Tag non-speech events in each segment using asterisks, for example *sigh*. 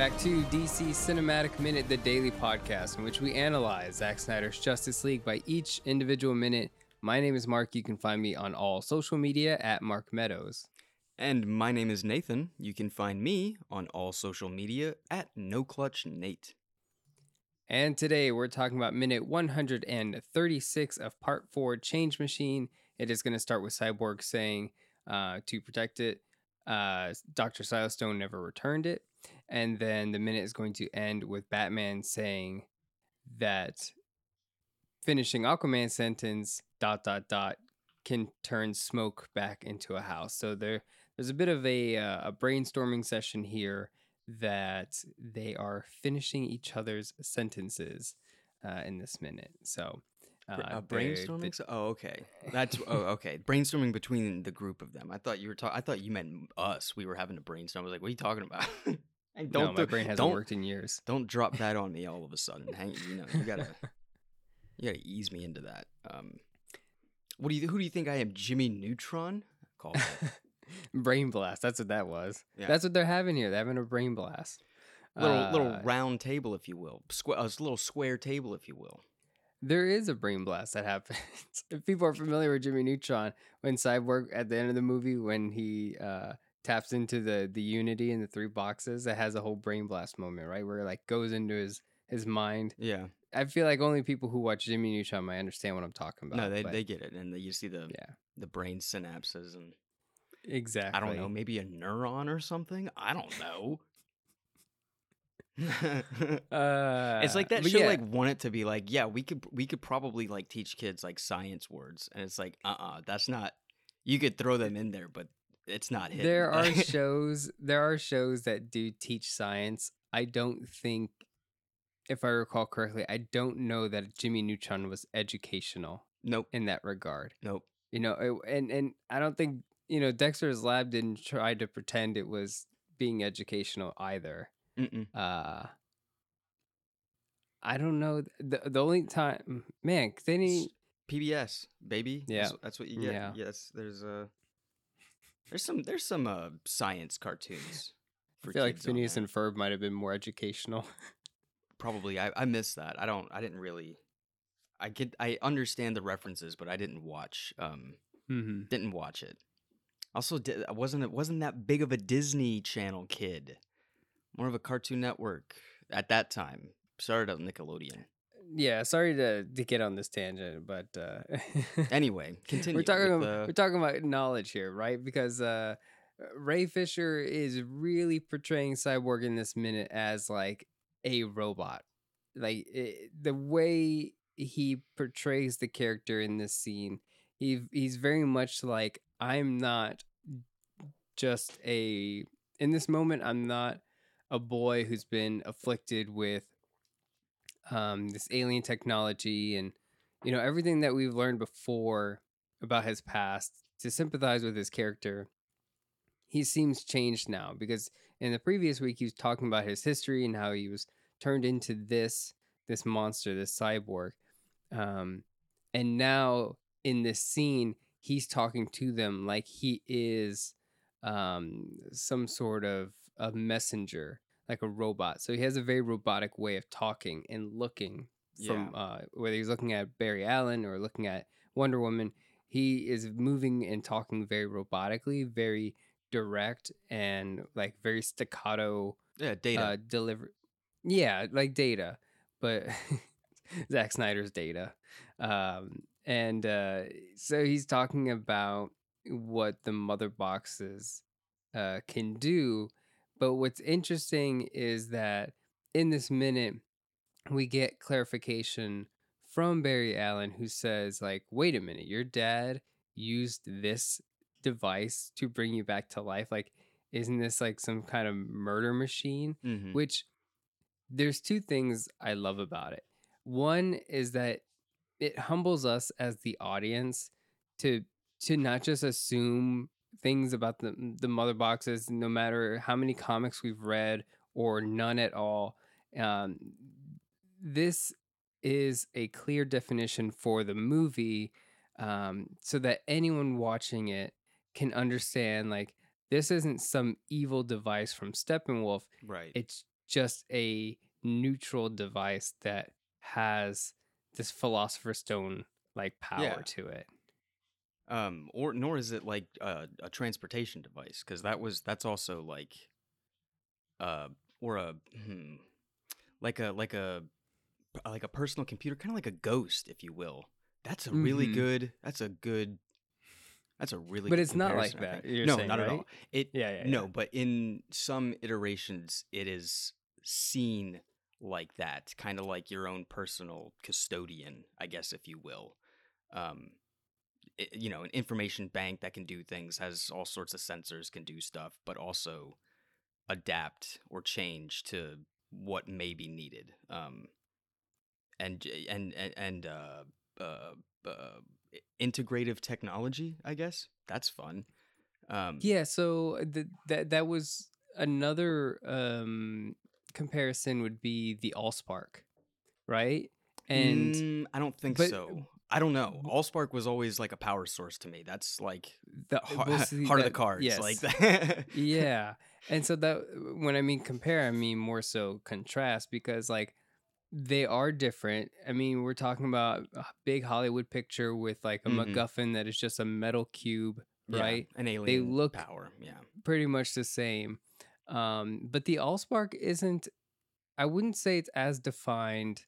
back to DC Cinematic Minute, the daily podcast in which we analyze Zack Snyder's Justice League by each individual minute. My name is Mark. You can find me on all social media at Mark Meadows. And my name is Nathan. You can find me on all social media at No Clutch Nate. And today we're talking about minute 136 of part four, Change Machine. It is going to start with Cyborg saying uh, to protect it, uh, Dr. Silas Stone never returned it. And then the minute is going to end with Batman saying that finishing Aquaman's sentence, dot, dot, dot, can turn smoke back into a house. So there, there's a bit of a, uh, a brainstorming session here that they are finishing each other's sentences uh, in this minute. So uh, uh, brainstorming. they- oh, okay. That's *laughs* oh, okay. Brainstorming between the group of them. I thought you were talking. I thought you meant us. We were having a brainstorm. I was like, "What are you talking about?" *laughs* And no, my do- brain hasn't don't, worked in years. Don't drop that on me all of a sudden. Hang, you know, you gotta, *laughs* you gotta ease me into that. Um, what do you? Who do you think I am? Jimmy Neutron? Call *laughs* brain blast. That's what that was. Yeah. That's what they're having here. They're having a brain blast. little little Uh, round table, if you will. Squ- a little square table, if you will. There is a brain blast that happens. *laughs* if people are familiar with Jimmy Neutron, when Cyborg at the end of the movie, when he uh, taps into the the unity in the three boxes, it has a whole brain blast moment, right? Where it like goes into his his mind. Yeah. I feel like only people who watch Jimmy Neutron might understand what I'm talking about. no, they, but they get it, and they, you see the yeah, the brain synapses, and exactly. I don't know, maybe a neuron or something. I don't know. Uh, *laughs* it's like that but show yeah, like it to be like, yeah, we could we could probably like teach kids like science words, and it's like, uh, uh that's not. You could throw them in there, but it's not. Hidden. there are *laughs* shows there are shows that do teach science i don't think if i recall correctly i don't know that jimmy neutron was educational nope, in that regard nope. you know it- and and i don't think you know dexter's lab didn't try to pretend it was being educational either Mm-mm. uh i don't know the, the only time man they need PBS, baby. Yeah. that's, that's what you get. Yeah. Yes, there's uh there's some there's some uh science cartoons. i feel like phineas and ferb might have been more educational probably I I missed that. I don't. I didn't really. I get. I understand the references, but I didn't watch. Um, hmm didn't watch it. Also, di- I wasn't. It wasn't that big of a Disney Channel kid. More of a Cartoon Network at that time. Started on Nickelodeon. Yeah sorry to, to get on this tangent but uh *laughs* Anyway, continue. we're talking about, uh, we're talking about knowledge here right because uh ray fisher is really portraying cyborg in this minute as like a robot like it, the way he portrays the character in this scene he he's very much like i'm not just a in this moment i'm not a boy who's been afflicted with um, this alien technology and you know everything that we've learned before about his past to sympathize with his character he seems changed now because in the previous week he was talking about his history and how he was turned into this this monster this cyborg um, and now in this scene he's talking to them like he is um, some sort of a messenger like a robot so he has a very robotic way of talking and looking from uh, whether he's looking at Barry Allen or looking at Wonder Woman, he is moving and talking very robotically, very direct, and like very staccato yeah, data. uh, deliver. Yeah, like data, but *laughs* Zack Snyder's data. Um, and uh, so he's talking about what the mother boxes uh, can do. But what's interesting is that in this minute, we get clarification from Barry Allen, who says, like, wait a minute, your dad used this device to bring you back to life. Like, isn't this like some kind of murder machine? Mhm. which there's two things I love about it. One is that it humbles us as the audience to to not just assume things about the the mother boxes, no matter how many comics we've read or none at all. Um, this is a clear definition for the movie, um, so that anyone watching it can understand. Like this isn't some evil device from Steppenwolf Right. it's just a neutral device that has this philosopher's stone like power Yeah. to it. Um or nor is it like a, a transportation device because that was that's also like uh or a hmm, like a like a like a personal computer kind of like a ghost if you will. That's a really Mhm. good that's a good that's a really But it's not like that, you're no saying, not at all. it Yeah, yeah, no yeah. but in some iterations it is seen like that kind of like your own personal custodian i guess if you will. Um you know an information bank that can do things has all sorts of sensors can do stuff but also adapt or change to what may be needed um and and and, and uh, uh uh integrative technology i guess that's fun um Yeah, so th- that that was another um comparison would be the Allspark, right? And Mm, I don't think but- so. I don't know. Allspark was always like a power source to me. That's like the heart, well, see, heart of the that- cards. Yes. Like *laughs* that. yeah. And so that when I mean compare, I mean more so contrast because like they are different. I mean, we're talking about a big Hollywood picture with like a Mhm. MacGuffin that is just a metal cube, Yeah, right? An alien They look- power. Yeah. Pretty much the same. Um, but the Allspark isn't I wouldn't say it's as defined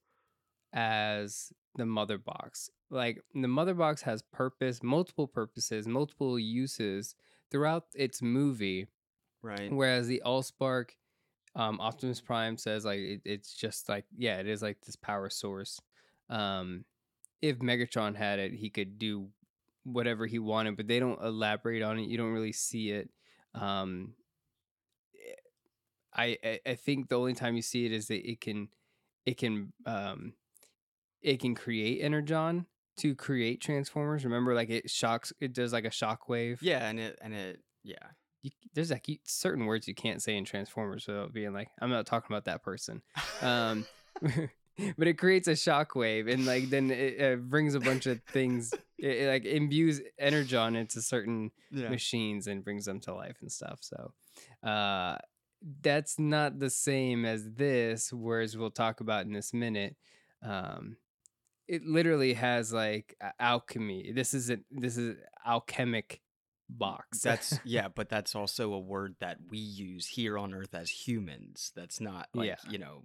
as the mother box. Like the mother box has purpose, multiple purposes, multiple uses throughout its movie. Right. Whereas the Allspark, um, Optimus Prime says like it, it's just like yeah, it is like this power source. Um, if Megatron had it, he could do whatever he wanted, but they don't elaborate on it. You don't really see it. Um, eh, I, I I think the only time you see it is that it can it can um it can create energon to create transformers. Remember, like it shocks, it does like a shock wave Yeah, and it and it yeah. you, there's like you, certain words you can't say in Transformers without being like, I'm not talking about that person. Um, *laughs* but it creates a shockwave, and like then it, it brings a bunch of things. *laughs* It, it, like imbues energon into certain yeah. machines and brings them to life and stuff. So, uh, that's not the same as this. Whereas we'll talk about in this minute. Um, it literally has like alchemy. This is a this is alchemic box. *laughs* That's yeah, but that's also a word that we use here on Earth as humans. That's not like Yeah. you know.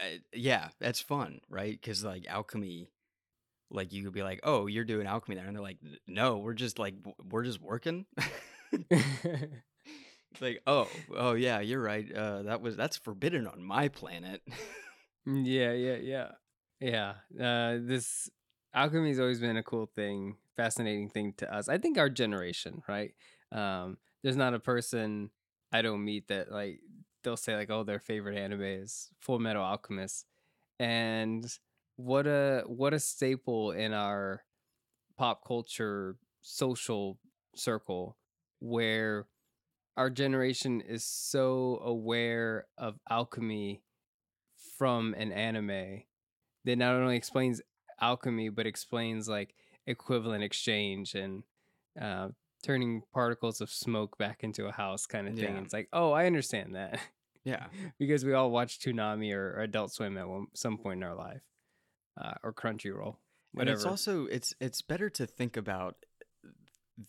uh, yeah, that's fun, right? Because like alchemy, like you could be like, "Oh, you're doing alchemy there," and they're like, "No, we're just like we're just working." *laughs* *laughs* Like, "Oh, oh yeah, you're right. Uh, that was that's forbidden on my planet." Mm, Yeah, yeah, yeah. Yeah. Uh this alchemy's always been a cool thing, fascinating thing to us. I think our generation, right? Um there's not a person I don't meet that like they'll say like oh their favorite anime is Full Metal Alchemist. And what a what a staple in our pop culture social circle where our generation is so aware of alchemy from an anime that not only explains alchemy but explains like equivalent exchange and uh, turning particles of smoke back into a house kind of thing. Yeah. It's like, oh, I understand that yeah, *laughs* because we all watch Toonami or, or Adult Swim at one, some point in our life, uh, or Crunchyroll, and it's also it's it's better to think about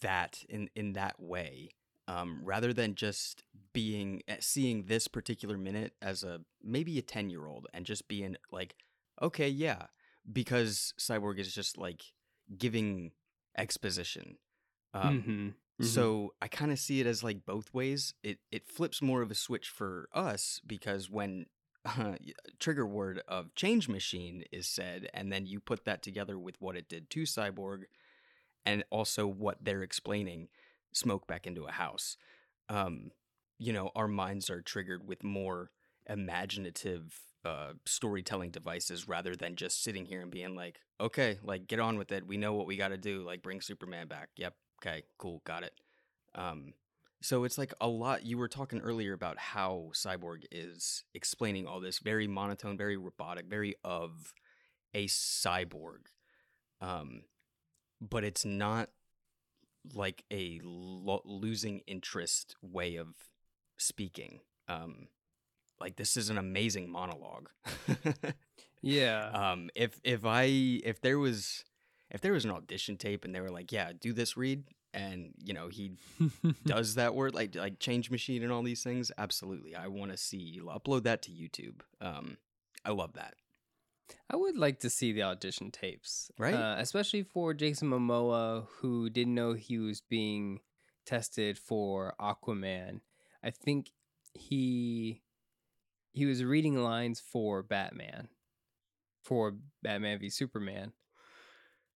that in in that way um, rather than just being eh, seeing this particular minute as a maybe a 10 year old and just being like okay yeah because cyborg is just like giving exposition um, Mhm, mhm. so I kind of see it as like both ways. It it flips more of a switch for us because when *laughs* uh, trigger word of change machine is said, and then you put that together with what it did to Cyborg, and also what they're explaining, smoke back into a house. Um, you know, our minds are triggered with more imaginative uh, storytelling devices rather than just sitting here and being like, okay, like get on with it. We know what we got to do. Like bring Superman back. Yep. Okay. Cool. Got it. Um, so it's like a lot. You were talking earlier about how Cyborg is explaining all this very monotone, very robotic, very of a cyborg. Um, but it's not like a lo- losing interest way of speaking. Um, like this is an amazing monologue. *laughs* Yeah. um, if if I if there was if there was an audition tape and they were like, yeah, do this read, and you know he *laughs* does that word like like change machine and all these things, absolutely, I want to see upload that to YouTube. Um, I love that. I would like to see the audition tapes, Right? Uh, especially for Jason Momoa, who didn't know he was being tested for Aquaman. I think he he was reading lines for Batman, for Batman v Superman,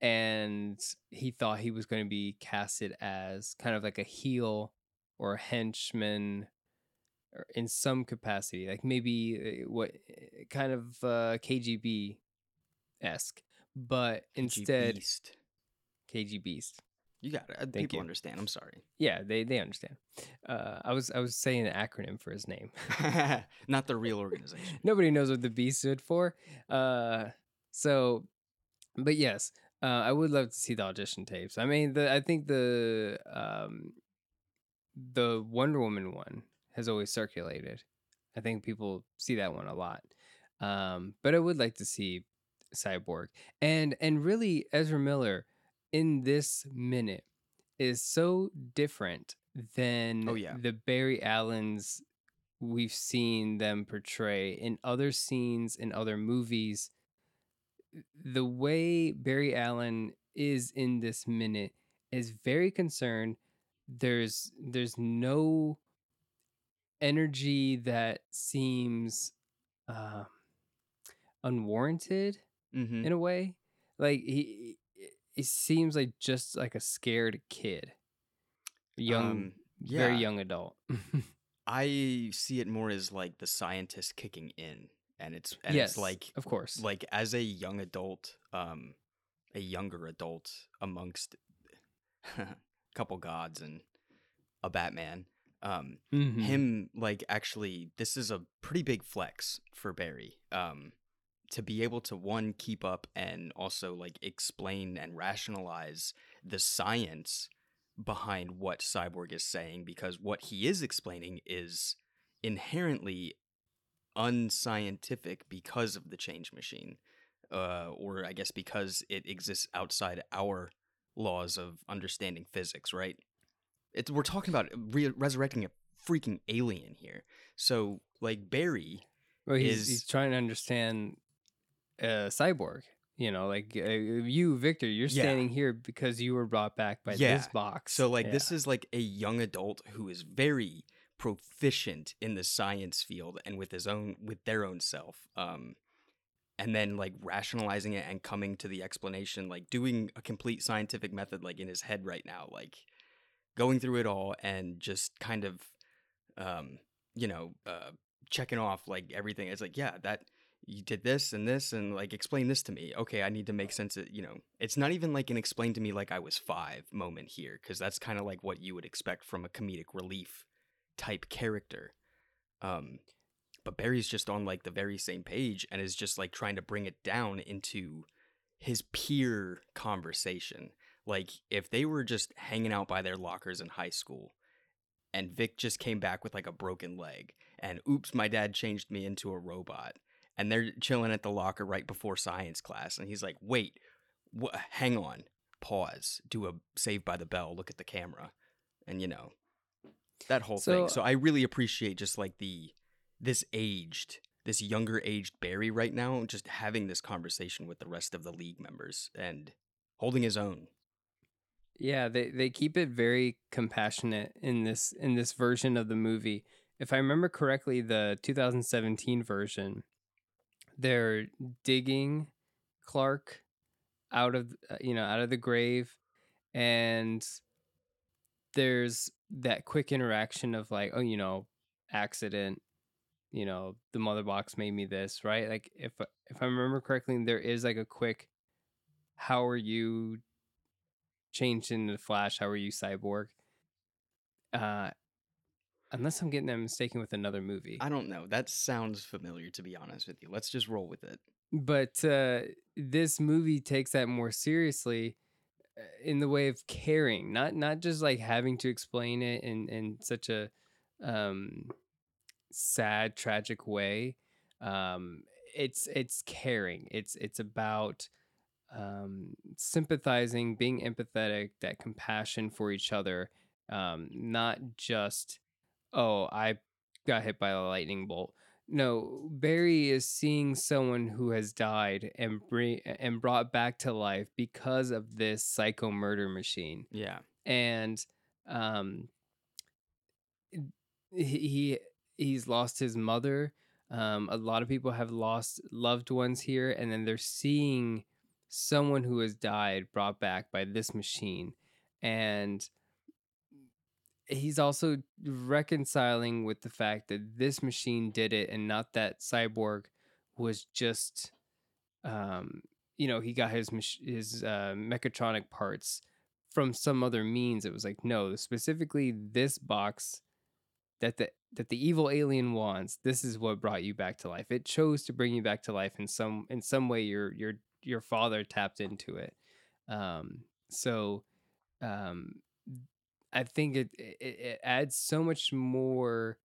and he thought he was going to be casted as kind of like a heel or a henchman or in some capacity, like maybe uh, what uh, kind of uh, KGB esque, but instead Beast. KG Beast. You got it. Uh, Thank People you. understand. I'm sorry. Yeah, they they understand. Uh, I was I was saying an acronym for his name. *laughs* Not the real *laughs* organization. Nobody knows what the B stood for. Uh, so, but yes, uh, I would love to see the audition tapes. I mean, the I think the um, the Wonder Woman one has always circulated. I think people see that one a lot. Um, but I would like to see Cyborg and and really Ezra Miller in this minute is so different than Oh, yeah. the Barry Allens we've seen them portray in other scenes in other movies. The way Barry Allen is in this minute is very concerned. There's there's no energy that seems uh, unwarranted Mm-hmm. in a way. Like he, it seems like just like a scared kid, young, Um, very young adult. *laughs* I see it more as like the scientist kicking in, and it's and yes, it's like of course, like as a young adult, um, a younger adult amongst a *laughs* couple gods and a Batman. Um, Mhm. him like actually, this is a pretty big flex for Barry. Um, to be able to one keep up and also like explain and rationalize the science behind what cyborg is saying because what he is explaining is inherently unscientific because of the change machine uh, or i guess because it exists outside our laws of understanding physics right? It's, we're talking about re- resurrecting a freaking alien here. So like barry Well, he's, is- he's trying to understand uh, cyborg. You know, like uh, you, Victor, you're Yeah. standing here because you were brought back by Yeah. this box. So like Yeah. this is like a young adult who is very proficient in the science field and with his own with their own self. Um and then like rationalizing it and coming to the explanation like doing a complete scientific method like in his head right now like going through it all and just kind of um you know uh checking off like everything it's like yeah that you did this and this and like explain this to me. Okay i need to make sense of you know it's not even like an explain to me like i was five moment here because that's kind of like what you would expect from a comedic relief type character. Um but barry's just on like the very same page and is just like trying to bring it down into his peer conversation. Like if they were just hanging out by their lockers in high school and Vic just came back with like a broken leg and oops my dad changed me into a robot and they're chilling at the locker right before science class and he's like wait wh- hang on pause do a save by the bell look at the camera and you know that whole So- thing so i really appreciate just like the this aged this younger aged barry right now just having this conversation with the rest of the league members and holding his own Yeah, they they keep it very compassionate in this in this version of the movie. If I remember correctly, the 2017 version, they're digging Clark out of uh, you know out of the grave, and there's that quick interaction of like, oh, you know, accident, you know, the mother box made me this, right? Like if if I remember correctly, there is like a quick, how are you changed into Flash? How are you Cyborg? Uh, unless I'm getting that mistaken with another movie. i don't know that sounds familiar to be honest with you let's just roll with it but uh, this movie takes that more seriously uh, in the way of caring, not not just like having to explain it in in such a um, sad, tragic way. Um, it's it's caring. It's it's about um, sympathizing, being empathetic, that compassion for each other, um, not just oh I got hit by a lightning bolt. No, Barry is seeing someone who has died and bring and brought back to life because of this psycho murder machine, Yeah. and um, he he's lost his mother. Um, a lot of people have lost loved ones here, and then they're seeing someone who has died brought back by this machine, and he's also reconciling with the fact that this machine did it, and not that Cyborg was just, um, you know, he got his mach- his uh, mechatronic parts from some other means. It was like no, specifically this box that the that the evil alien wants this is what brought you back to life it chose to bring you back to life in some in some way your your your father tapped into it um so um i think it it, it adds so much more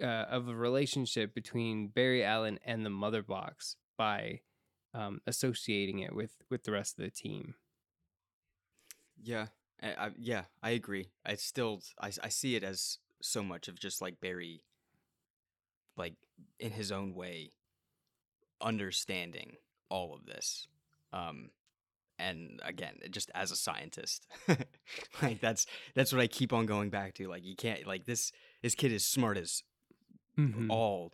uh, of a relationship between barry allen and the mother box by um associating it with with the rest of the team Yeah. I, I, yeah, I agree. I still I I see it as so much of just like Barry like in his own way understanding all of this. Um and again, just as a scientist. *laughs* like that's that's what I keep on going back to. Like you can't like this this kid is smart as Mhm. all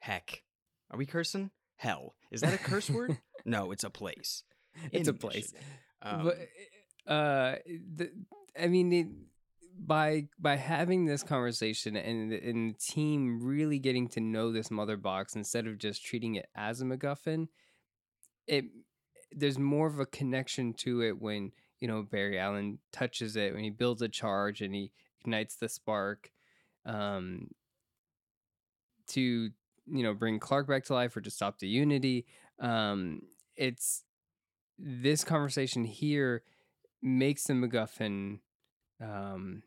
heck. Are we cursing? Hell. Is that a curse word? *laughs* No, it's a place. it's a place Michigan. but Um, uh the, i mean it, by by having this conversation and and the team really getting to know this mother box instead of just treating it as a macguffin it there's more of a connection to it when you know barry allen touches it when he builds a charge and he ignites the spark um to you know bring clark back to life or to stop the unity um it's this conversation here makes the MacGuffin. Um,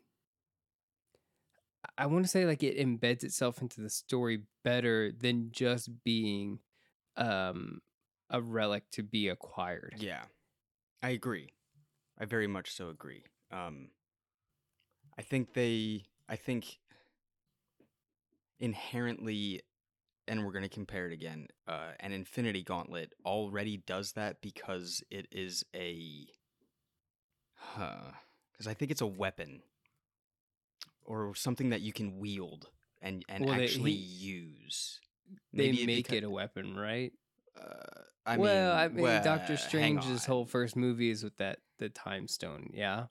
I want to say like it embeds itself into the story better than just being um, a relic to be acquired. Yeah, I agree. I very much so agree. Um, I think they, I think inherently, and we're going to compare it again, uh, an Infinity Gauntlet already does that because it is a, huh, because I think it's a weapon or something that you can wield and, and Well, they- actually he- use. They Maybe make beca- it a weapon, right? Uh, I well, mean, I mean, well, Doctor Strange's whole first movie is with that the time stone, yeah.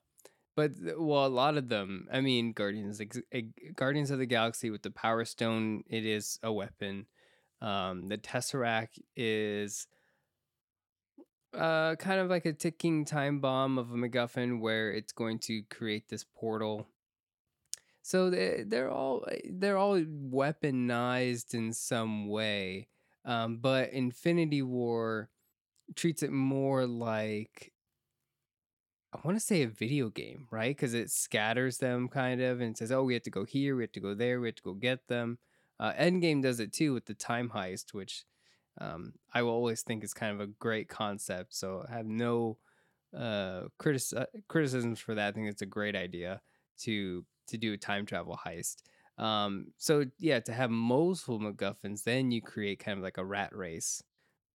But well, a lot of them. I mean, Guardians, eh, Guardians of the Galaxy with the Power Stone, it is a weapon. Um, the Tesseract is uh kind of like a ticking time bomb of a MacGuffin where it's going to create this portal. So they they're all eh, they're all weaponized in some way. Um, but Infinity War treats it more like I want to say a video game, right? Because it scatters them kind of and says, "Oh, we have to go here, we have to go there, we have to go get them." Uh, Endgame does it too with the time heist, which um, I will always think is kind of a great concept. So I have no uh, critis- uh, criticisms for that. I think it's a great idea to to do a time travel heist. Um, so yeah, to have multiple MacGuffins, then you create kind of like a rat race.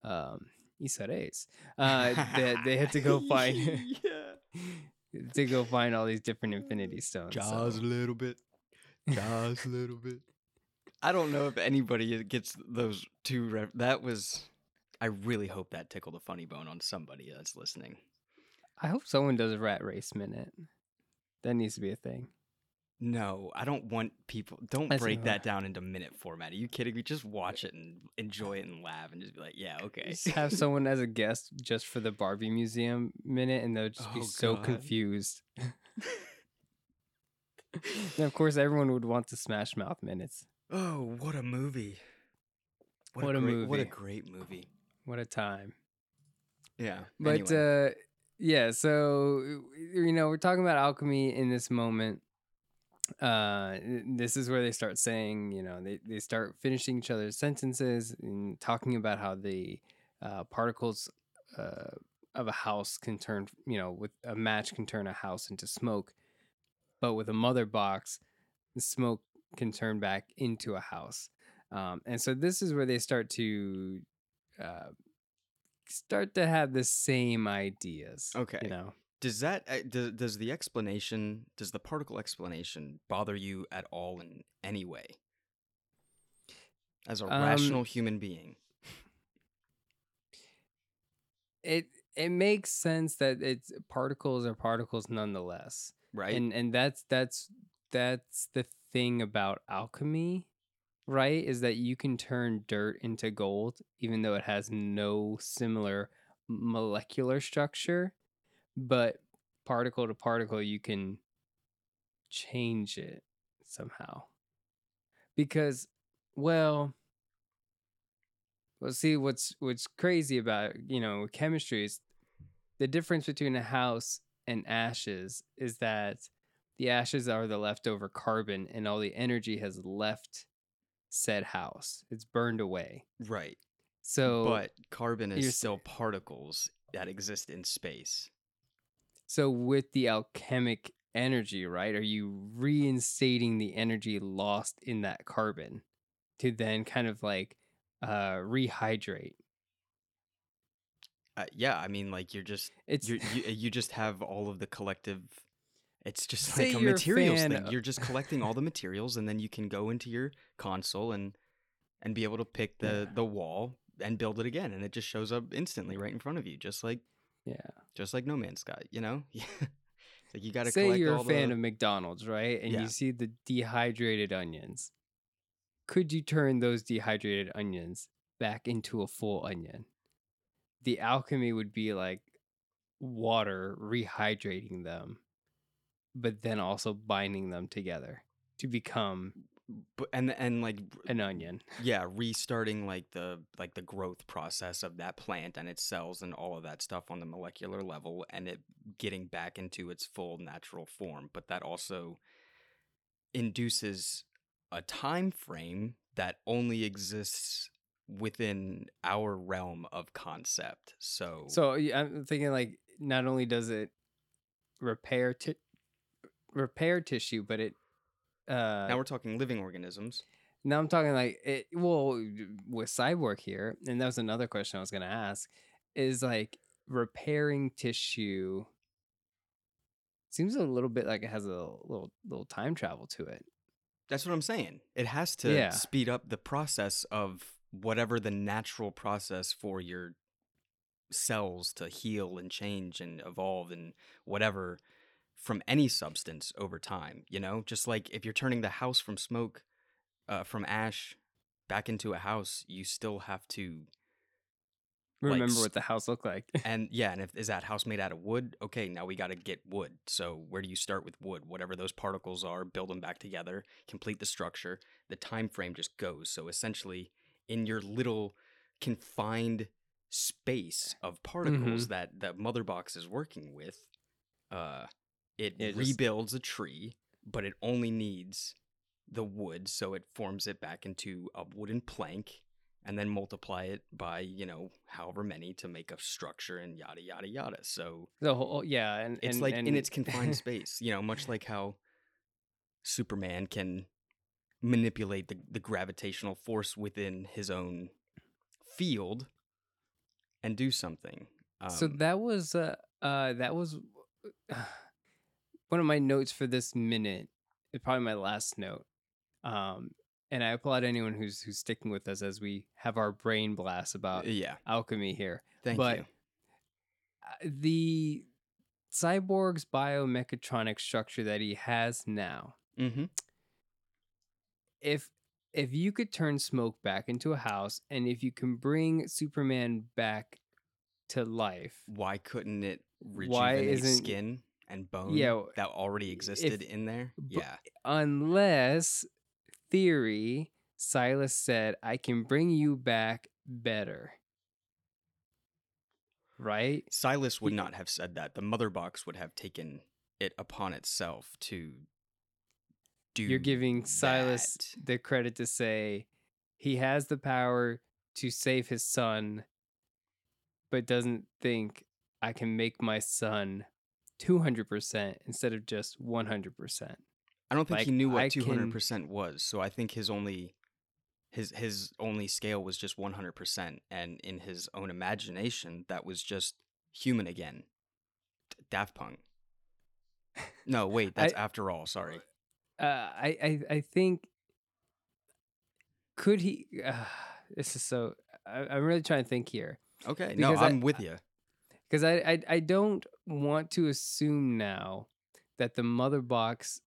Um, Issa Race. Uh, that they had to go *laughs* find yeah. *laughs* to go find all these different Infinity Stones. so- Jaws a little bit. Jaws a little bit. I don't know if anybody gets those two. Re- that was. I really hope that tickled a funny bone on somebody that's listening. I hope someone does a rat race minute. That needs to be a thing. No, I don't want people. Don't That's- break that down into minute format. Are you kidding me? Just watch it and enjoy it and laugh and just be like, yeah, okay. Just have *laughs* someone as a guest just for the Barbie Museum minute, and they'll just be Oh, so God. confused. *laughs* and of course, everyone would want the Smash Mouth minutes. oh, what a movie! What a great, What a great movie! What a time! Yeah, But anyway. uh, yeah, so you know, we're talking about alchemy in this moment. Uh this is where they start saying you know they, they start finishing each other's sentences and talking about how the uh, particles uh, of a house can turn you know with a match can turn a house into smoke but with a mother box the smoke can turn back into a house um, and so this is where they start to uh, start to have the same ideas Okay. you know Does that uh, does, does the explanation does the particle explanation bother you at all in any way? As a Um, rational human being, it it makes sense that it's particles are particles nonetheless right? and and that's that's that's the thing about alchemy right is that you can turn dirt into gold even though it has no similar molecular structure but particle to particle you can change it somehow because well well see what's what's crazy about you know chemistry is the difference between a house and ashes is that the ashes are the leftover carbon and all the energy has left said house it's burned away right. so but carbon is still particles that exist in space. So with the alchemic energy right are you reinstating the energy lost in that carbon to then kind of like uh rehydrate Uh, yeah, I mean, like you're just it's you're, you *laughs* you just have all of the collective. It's just *laughs* like a you're a materials thing. o- You're just collecting all the *laughs* materials, and then you can go into your console and and be able to pick the Yeah. the wall and build it again, and it just shows up instantly right in front of you, just like yeah just like No Man's Sky. You know, *laughs* like you got to say collect you're a fan the. of mcdonald's right and Yeah. you see the dehydrated onions could you turn those dehydrated onions back into a full onion the alchemy would be like water rehydrating them but then also binding them together to become and and like an onion. *laughs* yeah restarting like the like the growth process of that plant and its cells and all of that stuff on the molecular level and it getting back into its full natural form but that also induces a time frame that only exists within our realm of concept so so i'm thinking like not only does it repair ti- repair tissue but it uh now we're talking living organisms Now I'm talking like it. Well, with cyborg here, and that was another question I was gonna ask, is like repairing tissue. Seems a little bit like it has a little little time travel to it. That's what I'm saying. It has to Yeah. speed up the process of whatever the natural process for your cells to heal and change and evolve and whatever from any substance over time, you know? Just like if you're turning the house from smoke uh, from ash back into a house, you still have to Remember s- what the house looked like. *laughs* and yeah, and if is that house made out of wood? Okay, now we got to get wood. So where do you start with wood? Whatever those particles are, build them back together, complete the structure. The time frame just goes. So essentially, in your little confined space of particles that that mother box is working with, uh, it It just- rebuilds a tree, but it only needs the wood, so it forms it back into a wooden plank and then multiply it by you know however many to make a structure and yada yada yada. So the whole yeah, and it's and- like in its confined *laughs* space you know much like how superman can manipulate the, the gravitational force within his own field and do something um, so that was uh, uh that was *sighs* one of my notes for this minute. It's probably my last note. Um, and I applaud anyone who's who's sticking with us as we have our brain blast about yeah alchemy here. thank but- you Uh, The cyborg's biomechatronic structure that he has now. mm-hmm. If if you could turn smoke back into a house, and if you can bring Superman back to life, why couldn't it Why isn't- skin and bone Yeah, that already existed in there b- yeah unless theory Silas said, "I can bring you back better." Right? Silas would He- not have said that. The mother box would have taken it upon itself to do. You're giving Silas the credit to say he has the power to save his son, but doesn't think I can make my son 200% instead of just 100%. I don't think like, he knew I what two can- hundred percent was. So I think his only his his only scale was just one hundred percent, and in his own imagination, that was just human again. D- Daft Punk. No, wait, *laughs* that's I- after all. Sorry. Uh, I, I I think could he? Uh, *sighs* this is so. I, I'm really trying to think here Okay, no, Because I- I'm with you. Because I, I I don't want to assume now that the mother box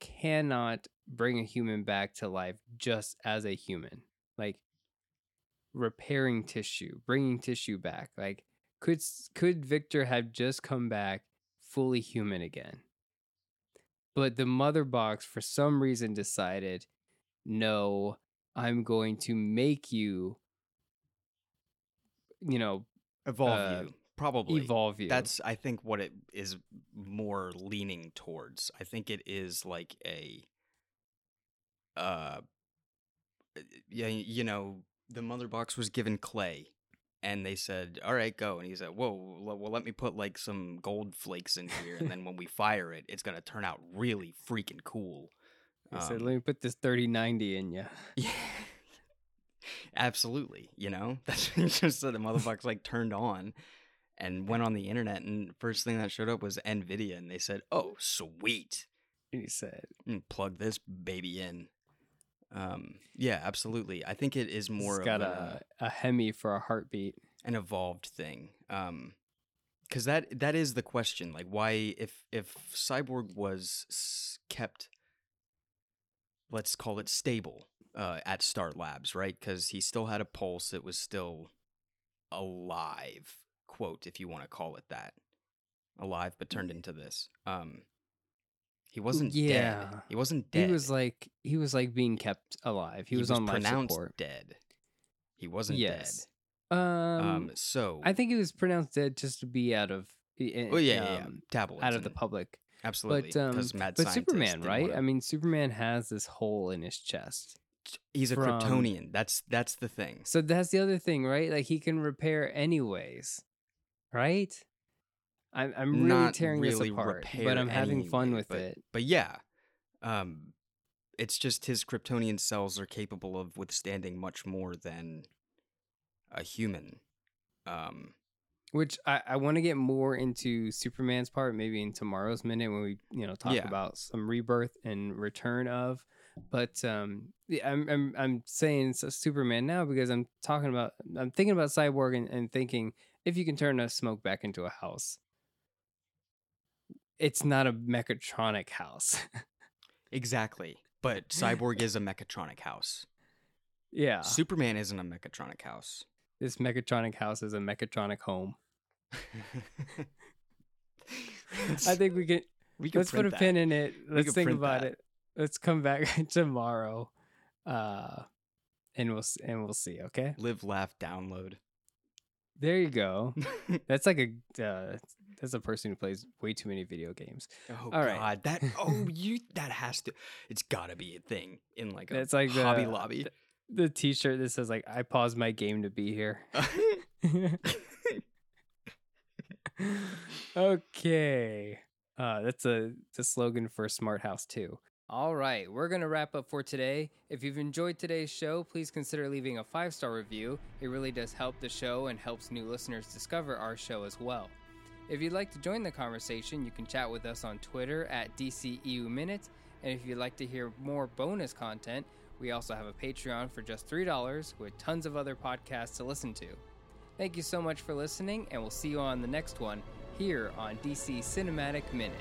cannot bring a human back to life just as a human, like repairing tissue, bringing tissue back. Like could could Victor have just come back fully human again? But the mother box, for some reason, decided, no, I'm going to make you, you know, Evolve uh, you, probably. evolve you. That's I think what it is more leaning towards. I think it is like a uh yeah, you know, the mother box was given clay and they said, "All right, go." And he said, "Whoa, well, let me put like some gold flakes in here and then when we fire it, it's going to turn out really freaking cool." He said, Um, "Let me put this 3090 in you." *laughs* Yeah. Absolutely. You know, *laughs* that's just so the motherfuckers like turned on and went on the internet, and first thing that showed up was Nvidia, and they said, "Oh, sweet, and He said, and plug this baby in." Um, yeah, absolutely. I think it is more "More of got a, a a Hemi for a heartbeat." an evolved thing. Um, because that that is the question. Like, why if if Cyborg was kept, let's call it stable, uh, at STAR Labs, right? Because he still had a pulse. It was still alive, quote, if you want to call it that, alive, but turned into this. Um, he wasn't dead. Yeah. He wasn't dead. He was like he was like being kept alive. He, was, on life pronounced support. dead. He wasn't Yes. dead. Um, Um, so I think he was pronounced dead just to be out of. Oh yeah, yeah, yeah. um, Tabloids out of the public. Absolutely, But um, but Superman, right? I mean, Superman has this hole in his chest. he's a from- Kryptonian. That's that's the thing. So that's the other thing, right? Like he can repair anyways, right? I'm I'm really Not tearing really this apart, but I'm having fun with but, it. But yeah, um, it's just his Kryptonian cells are capable of withstanding much more than a human. Um, Which I, I want to get more into Superman's part, maybe in tomorrow's minute when we you know talk Yeah. about some rebirth and return of. But um, yeah, I'm I'm I'm saying Superman now because I'm talking about I'm thinking about Cyborg and, and thinking if you can turn a smoke back into a house, it's not a mechatronic house. *laughs* exactly. But Cyborg is a mechatronic house. yeah, Superman isn't a mechatronic house. this mechatronic house is a mechatronic home. I *laughs* think we can we can let's put a print pin in it. Let's think about that. it. Let's come back *laughs* tomorrow, uh, and we'll and we'll see. Okay, Live, laugh, download. There you go. *laughs* That's like a uh, that's a person who plays way too many video games. Oh All right. God, that oh *laughs* you that has to it's got to be a thing in like a It's like the- Hobby Lobby. The T-shirt that says like "I paused my game to be here." *laughs* okay. Uh, that's a, the slogan for Smart House too. All right, we're going to wrap up for today. If you've enjoyed today's show, please consider leaving a five star review. It really does help the show and helps new listeners discover our show as well. If you'd like to join the conversation, you can chat with us on Twitter at DCEU Minute. And if you'd like to hear more bonus content, we also have a Patreon for just $3 with tons of other podcasts to listen to. Thank you so much for listening, and we'll see you on the next one here on DC Cinematic Minute.